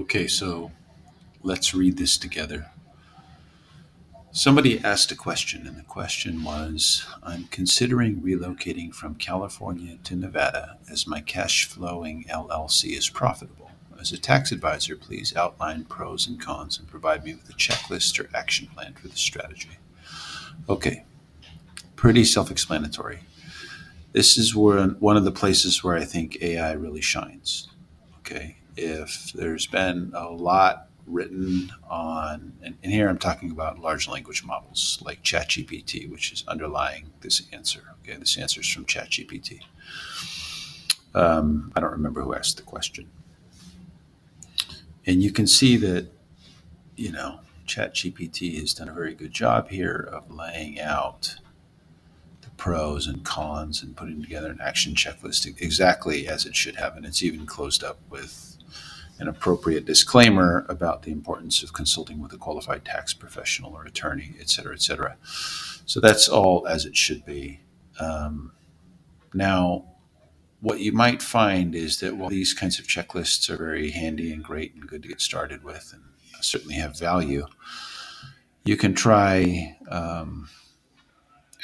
Okay, so let's read this together. Somebody asked a question, and the question was I'm considering relocating from California to Nevada as my cash flowing LLC is profitable. As a tax advisor, please outline pros and cons and provide me with a checklist or action plan for the strategy. Okay, pretty self explanatory. This is where one of the places where I think AI really shines. Okay, if there's been a lot written on, and, and, here I'm talking about large language models like ChatGPT, which is underlying this answer. Okay, this answer is from ChatGPT. Um, I don't remember who asked the question. And you can see that, you know, ChatGPT has done a very good job here of laying out the pros and cons and putting together an action checklist exactly as it should have. And it's even closed up with an appropriate disclaimer about the importance of consulting with a qualified tax professional or attorney, et cetera, et cetera. So that's all as it should be. Um, now, what you might find is that while these kinds of checklists are very handy and great and good to get started with and certainly have value, you can try um,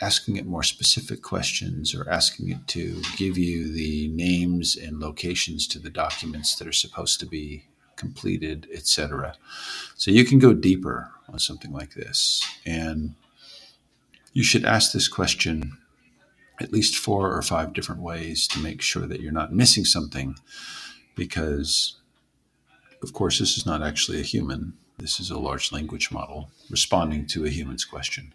asking it more specific questions or asking it to give you the names and locations to the documents that are supposed to be completed, etc. So you can go deeper on something like this. And you should ask this question at least four or five different ways to make sure that you're not missing something because of course this is not actually a human this is a large language model responding to a human's question